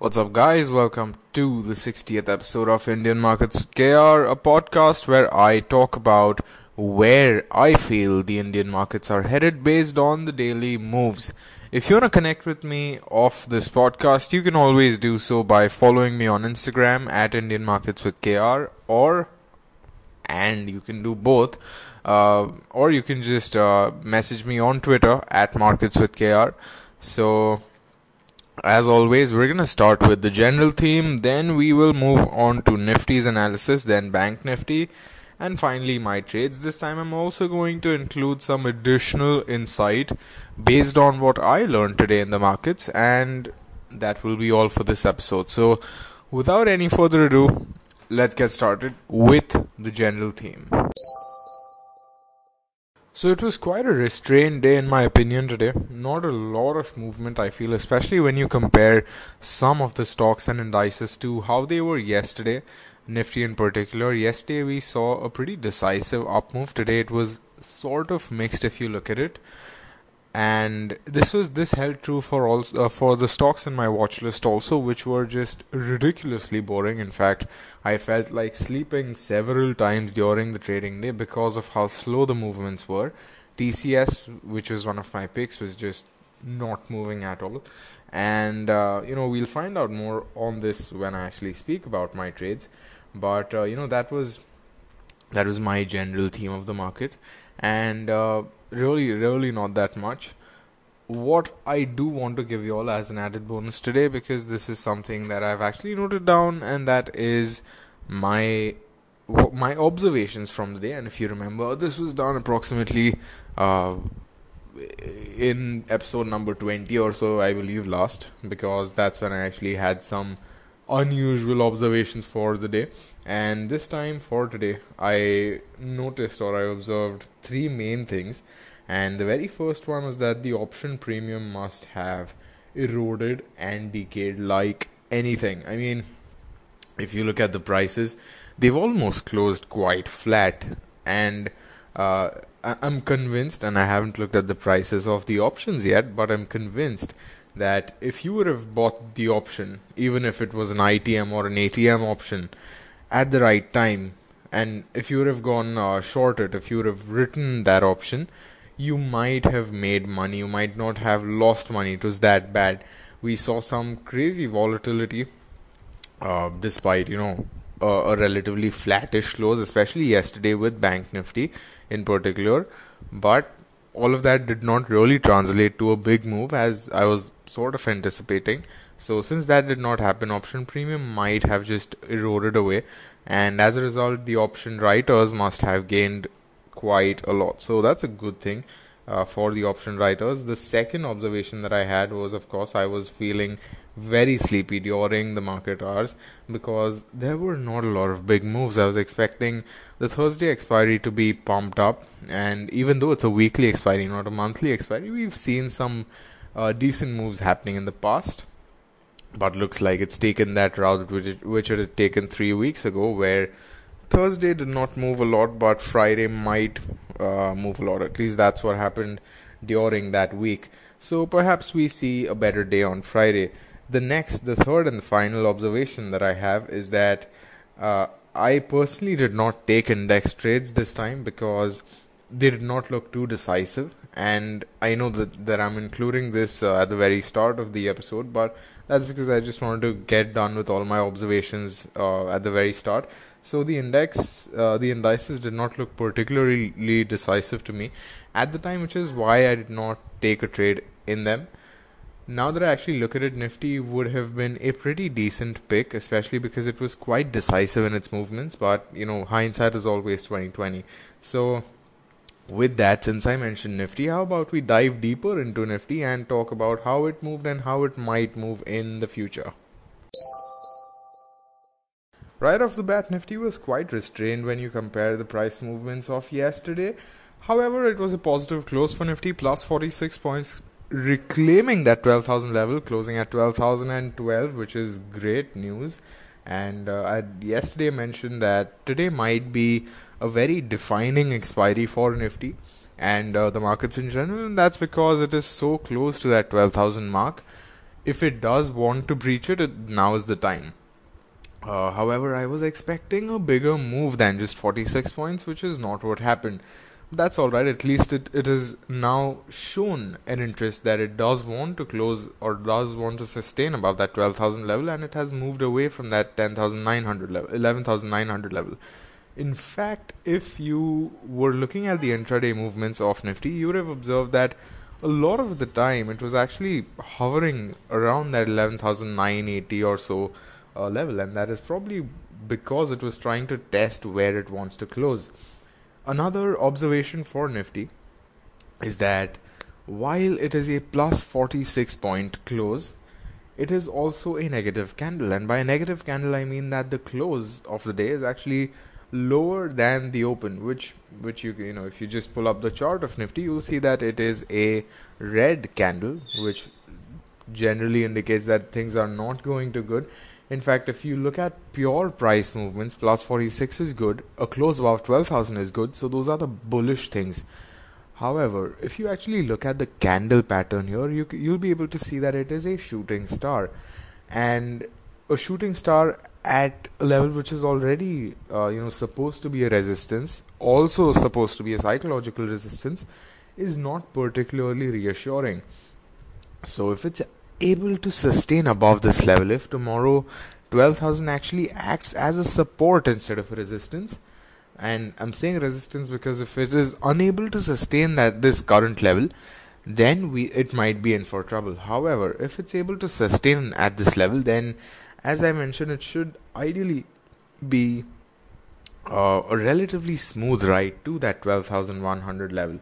What's up, guys? Welcome to the 60th episode of Indian Markets with KR, a podcast where I talk about where I feel the Indian markets are headed based on the daily moves. If you want to connect with me off this podcast, you can always do so by following me on Instagram at Indian Markets with KR or and you can do both uh, or you can just uh, message me on Twitter at Markets with KR. So as always, we're going to start with the general theme, then we will move on to Nifty's analysis, then Bank Nifty, and finally my trades. This time I'm also going to include some additional insight based on what I learned today in the markets, and that will be all for this episode. So, without any further ado, let's get started with the general theme. So it was quite a restrained day, in my opinion, today. Not a lot of movement, I feel, especially when you compare some of the stocks and indices to how they were yesterday. Nifty in particular. Yesterday we saw a pretty decisive up move. Today it was sort of mixed if you look at it and this was this held true for all uh, for the stocks in my watch list also which were just ridiculously boring. In fact i felt like sleeping several times during the trading day because of how slow the movements were. Tcs which was one of my picks was just not moving at all. And uh, you know we'll find out more on this when i actually speak about my trades. But uh, you know that was that was my general theme of the market. And uh, really, really not that much. What I do want to give you all as an added bonus today, because this is something that I've actually noted down, and that is my my observations from the day. And if you remember, this was done approximately uh, in episode number 20 or so, I believe, last, because that's when I actually had some unusual observations for the day. And this time for today, I noticed or I observed three main things. And the very first one was that the option premium must have eroded and decayed like anything. I mean, if you look at the prices, they've almost closed quite flat. And uh, I'm convinced, and I haven't looked at the prices of the options yet, but I'm convinced that if you would have bought the option, even if it was an ITM or an ATM option, at the right time, and if you would have gone uh, short it, if you would have written that option, you might have made money. You might not have lost money. It was that bad. We saw some crazy volatility, uh, despite you know uh, a relatively flattish close, especially yesterday with Bank Nifty in particular. But all of that did not really translate to a big move as I was sort of anticipating. So since that did not happen, option premium might have just eroded away, and as a result, the option writers must have gained quite a lot. So that's a good thing uh, for the option writers. The second observation that I had was, of course, I was feeling very sleepy during the market hours because there were not a lot of big moves. I was expecting the Thursday expiry to be pumped up, and even though it's a weekly expiry, not a monthly expiry, we've seen some uh, decent moves happening in the past. But looks like it's taken that route which it, which it had taken three weeks ago, where Thursday did not move a lot, but Friday might uh, move a lot. At least that's what happened during that week. So perhaps we see a better day on Friday the next, the third and the final observation that I have is that uh, I personally did not take index trades this time because they did not look too decisive. And I know that, that I'm including this uh, at the very start of the episode, but that's because I just wanted to get done with all my observations uh, at the very start. So the index, uh, the indices did not look particularly decisive to me at the time, which is why I did not take a trade in them now that I actually look at it, Nifty would have been a pretty decent pick, especially because it was quite decisive in its movements. But you know, hindsight is always twenty twenty. So, with that, since I mentioned Nifty, how about we dive deeper into Nifty and talk about how it moved and how it might move in the future. Right off the bat, Nifty was quite restrained when you compare the price movements of yesterday. However, it was a positive close for Nifty, plus 46 points reclaiming that 12,000 level, closing at 12,012, which is great news. And uh, I yesterday mentioned that today might be a very defining expiry for Nifty and uh, the markets in general, and that's because it is so close to that 12,000 mark. if it does want to breach it, it now is the time. Uh, however, I was expecting a bigger move than just 46 points, which is not what happened. That's alright, at least it, it has now shown an interest that it does want to close or does want to sustain above that 12,000 level, and it has moved away from that 10,900 level, 11,900 level. In fact, if you were looking at the intraday movements of Nifty, you would have observed that a lot of the time it was actually hovering around that 11,980 or so uh, level, and that is probably because it was trying to test where it wants to close. Another observation for Nifty is that while it is a plus 46 point close, it is also a negative candle. And by a negative candle, I mean that the close of the day is actually lower than the open, which which you you know if you just pull up the chart of Nifty, you'll see that it is a red candle, which generally indicates that things are not going too good. In fact, if you look at pure price movements, plus 46 is good, a close above 12,000 is good, so those are the bullish things. However, if you actually look at the candle pattern here, you you'll be able to see that it is a shooting star, and a shooting star at a level which is already uh, you know supposed to be a resistance, also supposed to be a psychological resistance, is not particularly reassuring. So if it's able to sustain above this level. If tomorrow 12000 actually acts as a support instead of a resistance and i'm saying resistance because if it is unable to sustain that this current level then we it might be in for trouble. However if it's able to sustain at this level then as i mentioned it should ideally be uh, a relatively smooth ride to that 12100 level.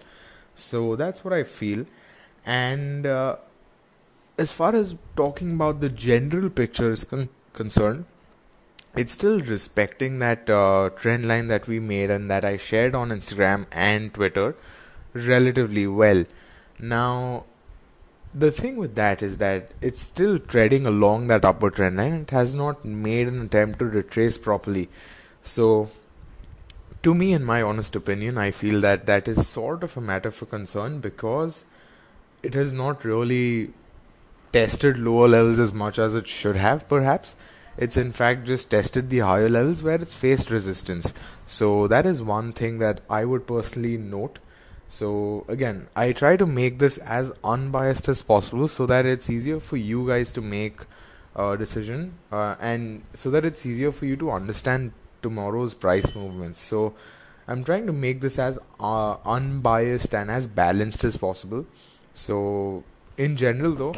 So that's what i feel. And uh, as far as talking about the general picture is con- concerned, it's still respecting that uh, trend line that we made and that I shared on Instagram and Twitter relatively well. Now, the thing with that is that it's still treading along that upper trend line. It has not made an attempt to retrace properly. So, to me, in my honest opinion, I feel that that is sort of a matter for concern because it has not really tested lower levels as much as it should have, perhaps. It's in fact just tested the higher levels where it's faced resistance. So that is one thing that I would personally note. So again, I try to make this as unbiased as possible so that it's easier for you guys to make a decision uh, and so that it's easier for you to understand tomorrow's price movements. So I'm trying to make this as uh, unbiased and as balanced as possible. So in general though,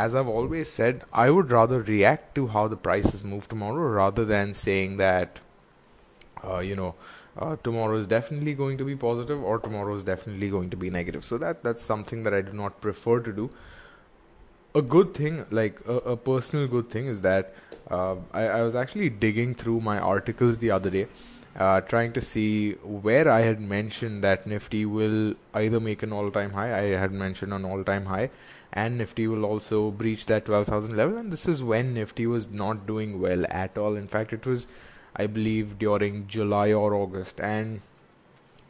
as I've always said, I would rather react to how the prices move tomorrow rather than saying that, uh, you know, uh, tomorrow is definitely going to be positive or tomorrow is definitely going to be negative. So that that's something that I do not prefer to do. A good thing, like a, a personal good thing, is that uh, I, I was actually digging through my articles the other day. Uh, trying to see where I had mentioned that Nifty will either make an all time high. I had mentioned an all time high, and Nifty will also breach that 12,000 level. And this is when Nifty was not doing well at all. In fact, it was, I believe, during July or August. And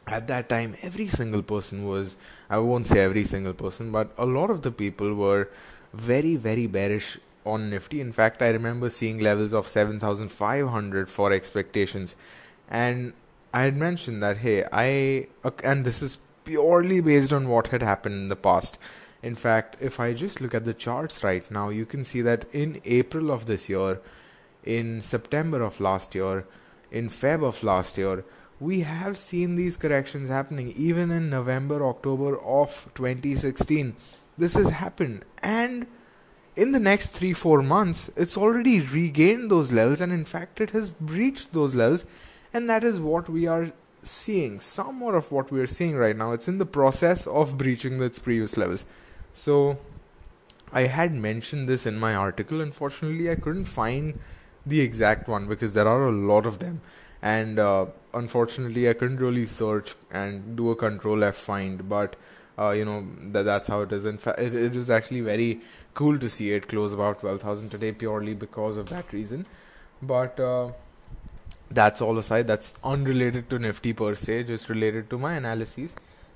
at that time, every single person was, I won't say every single person, but a lot of the people were very, very bearish on Nifty. In fact, I remember seeing levels of 7,500 for expectations. And I had mentioned that, hey, I, and this is purely based on what had happened in the past. In fact, if I just look at the charts right now, you can see that in April of this year, in September of last year, in Feb of last year, we have seen these corrections happening even in November, October of 2016. This has happened, and in the next three, four months, it's already regained those levels, and in fact, it has breached those levels, and that is what we are seeing. Some more of what we are seeing right now. It's in the process of breaching its previous levels. So I had mentioned this in my article. Unfortunately, I couldn't find the exact one because there are a lot of them. And uh, unfortunately, I couldn't really search and do a control F find. But uh, you know that that's how it is. In fact, it, it was actually very cool to see it close about twelve thousand today purely because of that reason. But uh, that's all aside. That's unrelated to Nifty per se, just related to my analyses.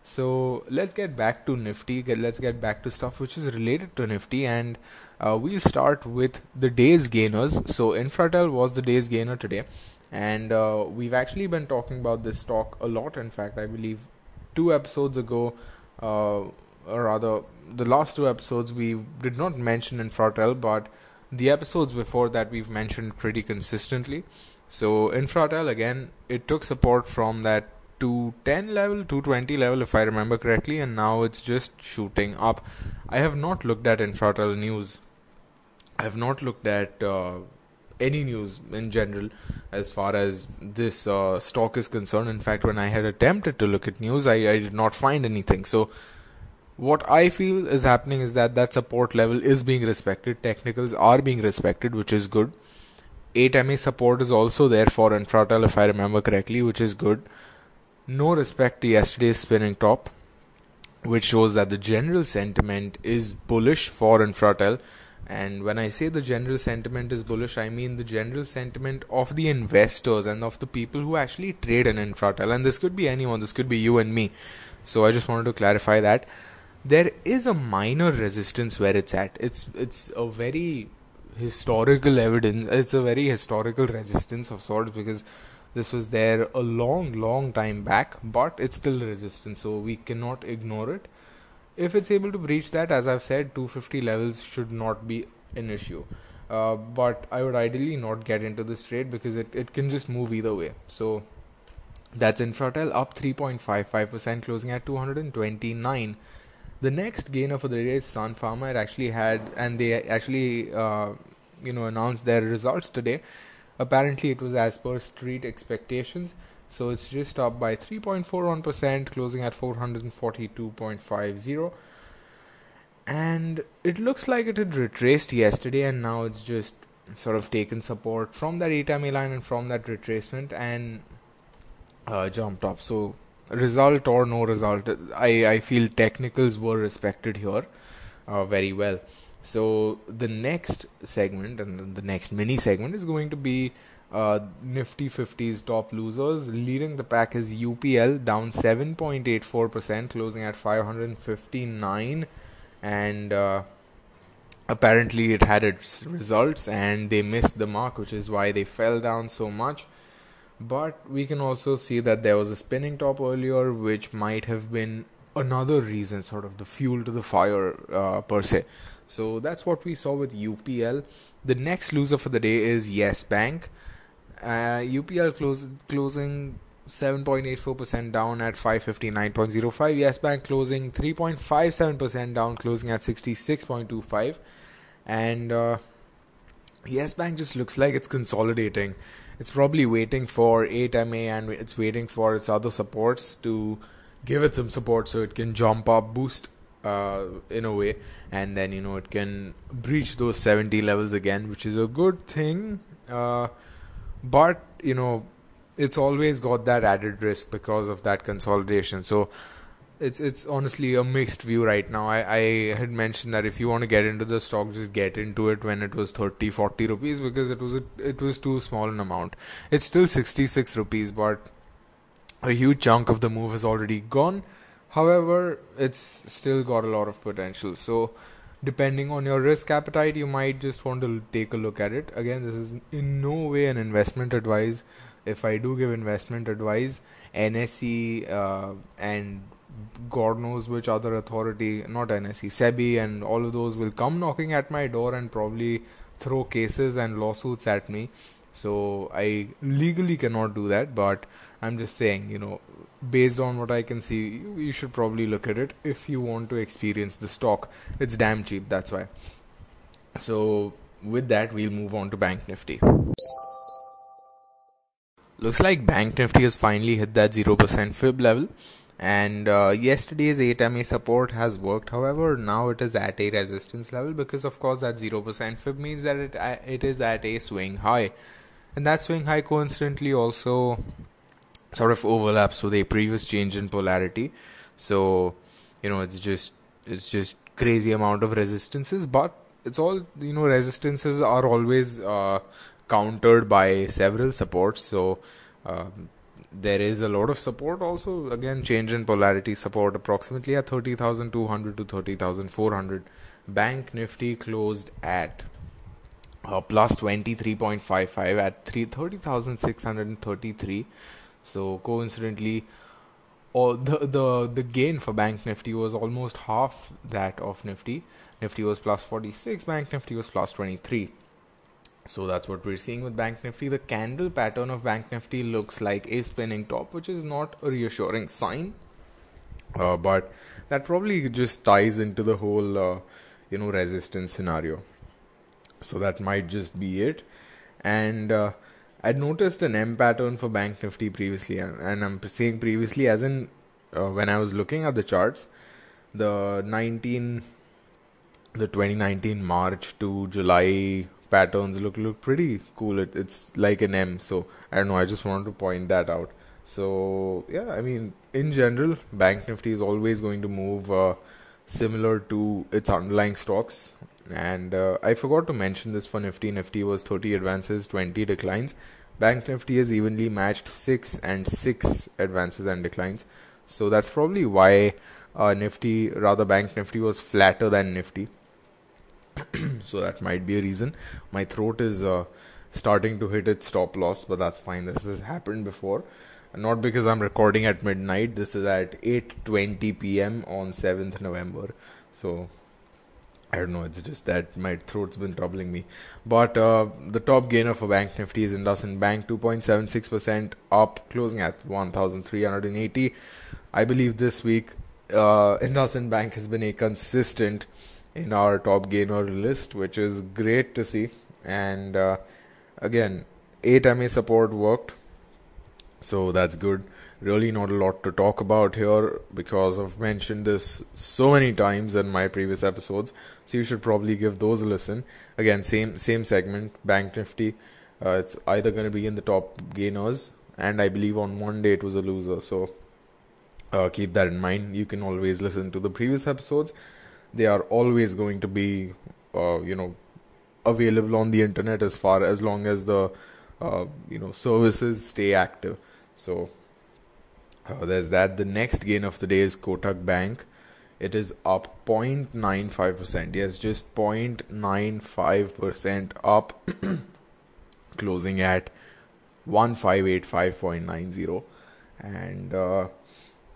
So let's get back to Nifty. Let's get back to stuff which is related to Nifty, and uh, we'll start with the day's gainers. So Infratel was the day's gainer today, and uh, we've actually been talking about this stock a lot. In fact, I believe two episodes ago, uh, or rather, the last two episodes we did not mention Infratel, but the episodes before that we've mentioned pretty consistently. So Infratel again, it took support from that 210 level, 220 level if I remember correctly, and now it's just shooting up. I have not looked at Infratel news. I have not looked at uh, any news in general as far as this uh, stock is concerned. In fact, when I had attempted to look at news, I, I did not find anything. So what I feel is happening is that that support level is being respected. Technicals are being respected, which is good. 8 MA support is also there for Infratel, if I remember correctly, which is good. No respect to yesterday's spinning top, which shows that the general sentiment is bullish for Infratel. And when I say the general sentiment is bullish, I mean the general sentiment of the investors and of the people who actually trade in Infratel. And this could be anyone, this could be you and me. So I just wanted to clarify that there is a minor resistance where it's at. It's it's a very historical evidence. It's a very historical resistance of sorts because this was there a long, long time back, but it's still resistance, so we cannot ignore it. If it's able to breach that, as I've said, 250 levels should not be an issue. Uh, but I would ideally not get into this trade because it, it can just move either way. So that's Infratel up 3.55%, closing at 229 the next gainer for the day is Sun Pharma. It actually had, and they actually, uh, you know, announced their results today. Apparently, it was as per street expectations. So it's just up by 3.41%, closing at 442.50. And it looks like it had retraced yesterday, and now it's just sort of taken support from that 8 line and from that retracement and uh, jumped up. So result or no result, I, I feel technicals were respected here uh, very well. So the next segment and the next mini segment is going to be uh, Nifty 50's top losers. Leading the pack is UPL down 7.84%, closing at 559, and uh, apparently it had its results and they missed the mark, which is why they fell down so much but we can also see that there was a spinning top earlier which might have been another reason sort of the fuel to the fire uh, per se. So that's what we saw with UPL the next loser for the day is Yes Bank. Uh, UPL close, closing 7.84% down at 559.05 Yes Bank closing 3.57% down closing at 66.25 and uh, Yes Bank just looks like it's consolidating. It's probably waiting for 8MA and it's waiting for its other supports to give it some support so it can jump up, boost uh, in a way, and then you know it can breach those 70 levels again, which is a good thing. Uh, but you know, it's always got that added risk because of that consolidation. So it's it's honestly a mixed view right now. I, I had mentioned that if you want to get into the stock, just get into it when it was 30, 40 rupees because it was a, it was too small an amount. It's still 66 rupees, but a huge chunk of the move has already gone. However, it's still got a lot of potential. So, depending on your risk appetite, you might just want to take a look at it. Again, this is in no way an investment advice. If I do give investment advice, NSE uh, and God knows which other authority, not NSE, SEBI, and all of those will come knocking at my door and probably throw cases and lawsuits at me. So I legally cannot do that, but I'm just saying, you know, based on what I can see, you should probably look at it if you want to experience the stock. It's damn cheap, that's why. So with that, we'll move on to Bank Nifty. Looks like Bank Nifty has finally hit that 0% fib level and uh, yesterday's 8 MA support has worked however now it is at a resistance level because of course that 0% fib means that it it is at a swing high and that swing high coincidentally also sort of overlaps with a previous change in polarity. So you know it's just it's just crazy amount of resistances but it's all you know resistances are always uh, countered by several supports. So um, there is a lot of support also. Again change in polarity support approximately at 30200 to 30400 bank nifty closed at uh, plus 23.55 at 30,633 so coincidentally all the, the the gain for bank nifty was almost half that of nifty nifty was plus 46 bank nifty was plus 23 so that's what we're seeing with Bank Nifty. The candle pattern of Bank Nifty looks like a spinning top, which is not a reassuring sign. Uh, but that probably just ties into the whole, uh, you know, resistance scenario. So that might just be it. And uh, I'd noticed an M pattern for Bank Nifty previously, and, and I'm saying previously as in uh, when I was looking at the charts, the 19, the 2019 March to July patterns look look pretty cool. It, it's like an M, so I don't know. I just wanted to point that out. So yeah, I mean, in general, Bank Nifty is always going to move uh, similar to its underlying stocks. And uh, I forgot to mention this for Nifty. Nifty was 30 advances, 20 declines. Bank Nifty has evenly matched six and six advances and declines. So that's probably why uh, Nifty, rather Bank Nifty, was flatter than Nifty. so that might be a reason. My throat is uh, starting to hit its stop loss, but that's fine. This has happened before. Not because I'm recording at midnight. This is at 8:20 p.m. on 7th November. So I don't know. It's just that my throat's been troubling me. But uh, the top gainer for Bank Nifty is IndusInd Bank, 2.76% up, closing at 1,380. I believe this week uh, IndusInd Bank has been a consistent in our top gainer list, which is great to see. And uh, again, 8 MA support worked, so that's good. Really, not a lot to talk about here because I've mentioned this so many times in my previous episodes. So you should probably give those a listen. Again, same same segment, Bank Nifty. Uh, it's either going to be in the top gainers, and I believe on Monday it was a loser. So uh, keep that in mind. You can always listen to the previous episodes they are always going to be uh, you know available on the internet as far as long as the uh, you know services stay active so uh, there's that the next gain of the day is kotak bank it is up 0.95% yes just 0.95% up closing at 1585.90 and uh,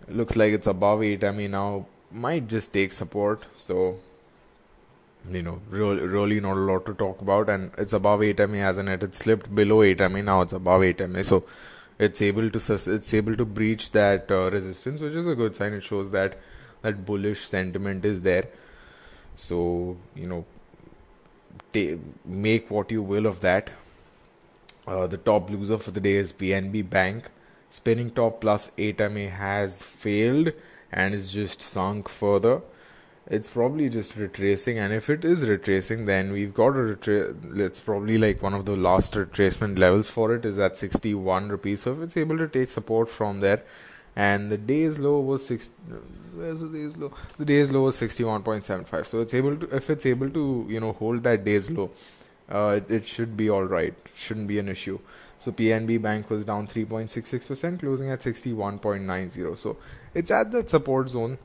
looks like it's above 8 i mean now might just take support. So, you know, really, really not a lot to talk about. And it's above 8 MA, hasn't it? It slipped below 8 MA, now it's above 8 MA. So, it's able to it's able to breach that uh, resistance, which is a good sign. It shows that that bullish sentiment is there. So, you know, make what you will of that. Uh, the top loser for the day is PNB Bank. Spinning top plus 8 MA has failed and is just sunk further it's probably just retracing and if it is retracing then we've got a retrace it's probably like one of the last retracement levels for it is at 61 rupees. So if it's able to take support from there and the day's low was 6 where's the day's low? The day's low was 61.75 so it's able to if it's able to you know hold that day's low uh, it, it should be all right. Shouldn't be an issue. So PNB Bank was down 3.66%, closing at 61.90. So it's at that support zone.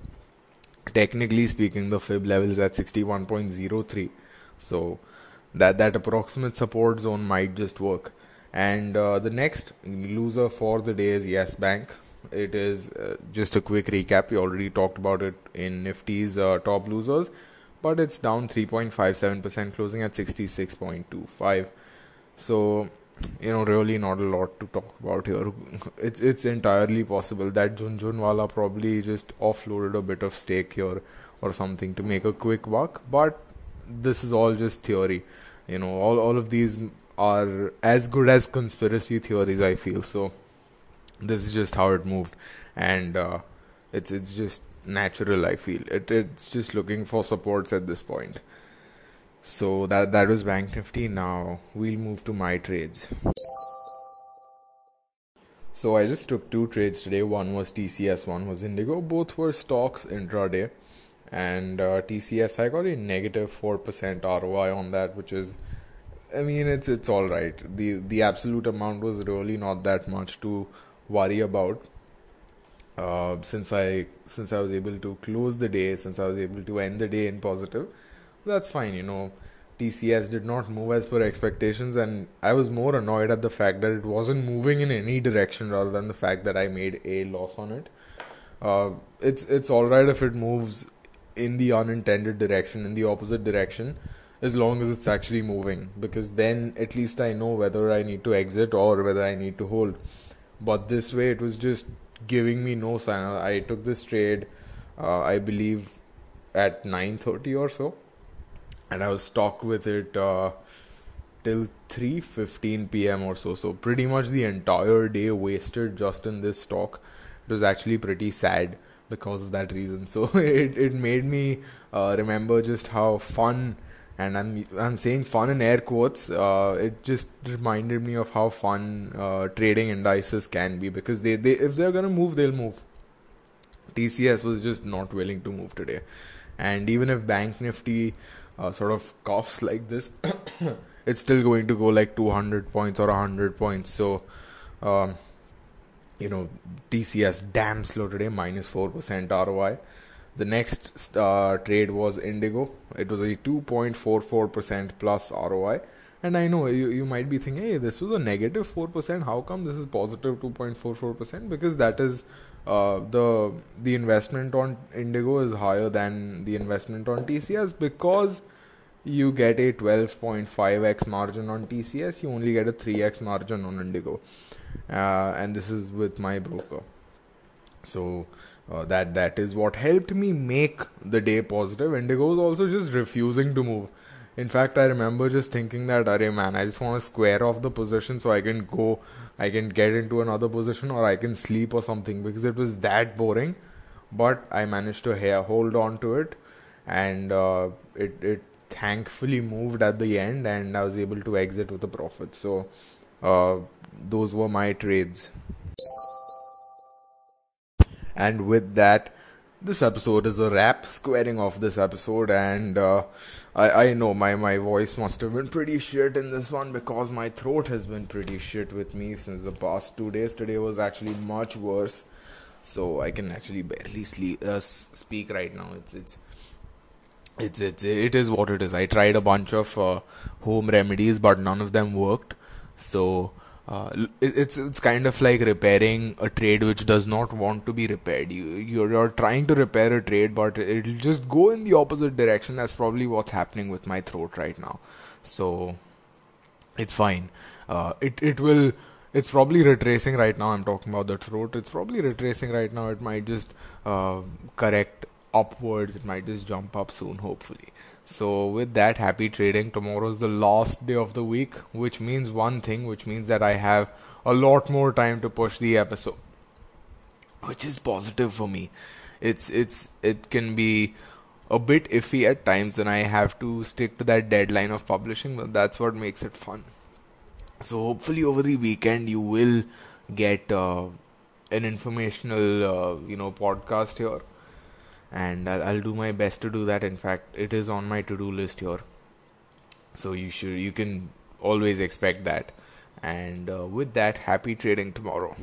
Technically speaking, the fib level is at 61.03. So that that approximate support zone might just work. And uh, the next loser for the day is Yes Bank. It is uh, just a quick recap. We already talked about it in Nifty's uh, top losers, but it's down 3.57%, closing at 66.25. So you know really not a lot to talk about here. It's it's entirely possible that Jhunjhunwala probably just offloaded a bit of stake here or something to make a quick buck but this is all just theory. You know all all of these are as good as conspiracy theories i feel. So this is just how it moved. And uh, it's it's just natural i feel. It it's just looking for supports at this point so that that was Bank Nifty. Now we'll move to my trades. So I just took two trades today. One was TCS, one was Indigo. Both were stocks intraday, and uh, TCS I got a negative four percent ROI on that, which is, I mean, it's it's all right. the The absolute amount was really not that much to worry about. Uh, since I since I was able to close the day, since I was able to end the day in positive, that's fine. You know, TCS did not move as per expectations, and I was more annoyed at the fact that it wasn't moving in any direction rather than the fact that I made a loss on it. Uh, it's it's all right if it moves in the unintended direction, in the opposite direction, as long as it's actually moving, because then at least I know whether I need to exit or whether I need to hold. But this way, it was just giving me no sign. I took this trade, uh, I believe, at 9:30 or so and I was stuck with it uh, till 3:15 p.m. or so. So pretty much the entire day wasted just in this stock. It was actually pretty sad because of that reason. So it it made me uh, remember just how fun. And I'm I'm saying fun in air quotes. Uh, it just reminded me of how fun uh, trading indices can be because they, they if they're gonna move they'll move. TCS was just not willing to move today, and even if Bank Nifty uh, sort of coughs like this, it's still going to go like 200 points or 100 points. So, um, you know, TCS damn slow today, minus 4% ROI. The next uh, trade was Indigo. It was a 2.44% plus ROI. And I know you, you might be thinking, hey, this was a negative 4%. How come this is positive 2.44%? Because that is uh, the the investment on Indigo is higher than the investment on TCS because you get a 12.5x margin on TCS, you only get a 3x margin on Indigo, uh, and this is with my broker. So uh, that that is what helped me make the day positive. Indigo is also just refusing to move. In fact, I remember just thinking that, "Arey man, I just want to square off the position so I can go I can get into another position or I can sleep or something because it was that boring. But I managed to hold on to it, and uh, it it thankfully moved at the end, and I was able to exit with a profit. So uh, those were my trades. And with that, this episode is a wrap, squaring off this episode, and uh, I I know my my voice must have been pretty shit in this one because my throat has been pretty shit with me since the past two days. Today was actually much worse, so I can actually barely sleep, uh, speak right now. It's it's it's it's it is what it is. I tried a bunch of uh, home remedies, but none of them worked. So uh, it's it's kind of like repairing a trade which does not want to be repaired. You you're, you're trying to repair a trade, but it'll just go in the opposite direction. That's probably what's happening with my throat right now. So it's fine. Uh, it it will. It's probably retracing right now. I'm talking about the throat. It's probably retracing right now. It might just uh, correct upwards. It might just jump up soon, hopefully. So, with that, happy trading. Tomorrow is the last day of the week, which means one thing, which means that I have a lot more time to push the episode, which is positive for me. It's it's it can be a bit iffy at times, and I have to stick to that deadline of publishing, but that's what makes it fun. So, hopefully, over the weekend, you will get uh, an informational, uh, you know, podcast here and I'll, I'll, do my best to do that. In fact it is on my to-do list here. So you should you can always expect that. And uh, with that happy trading tomorrow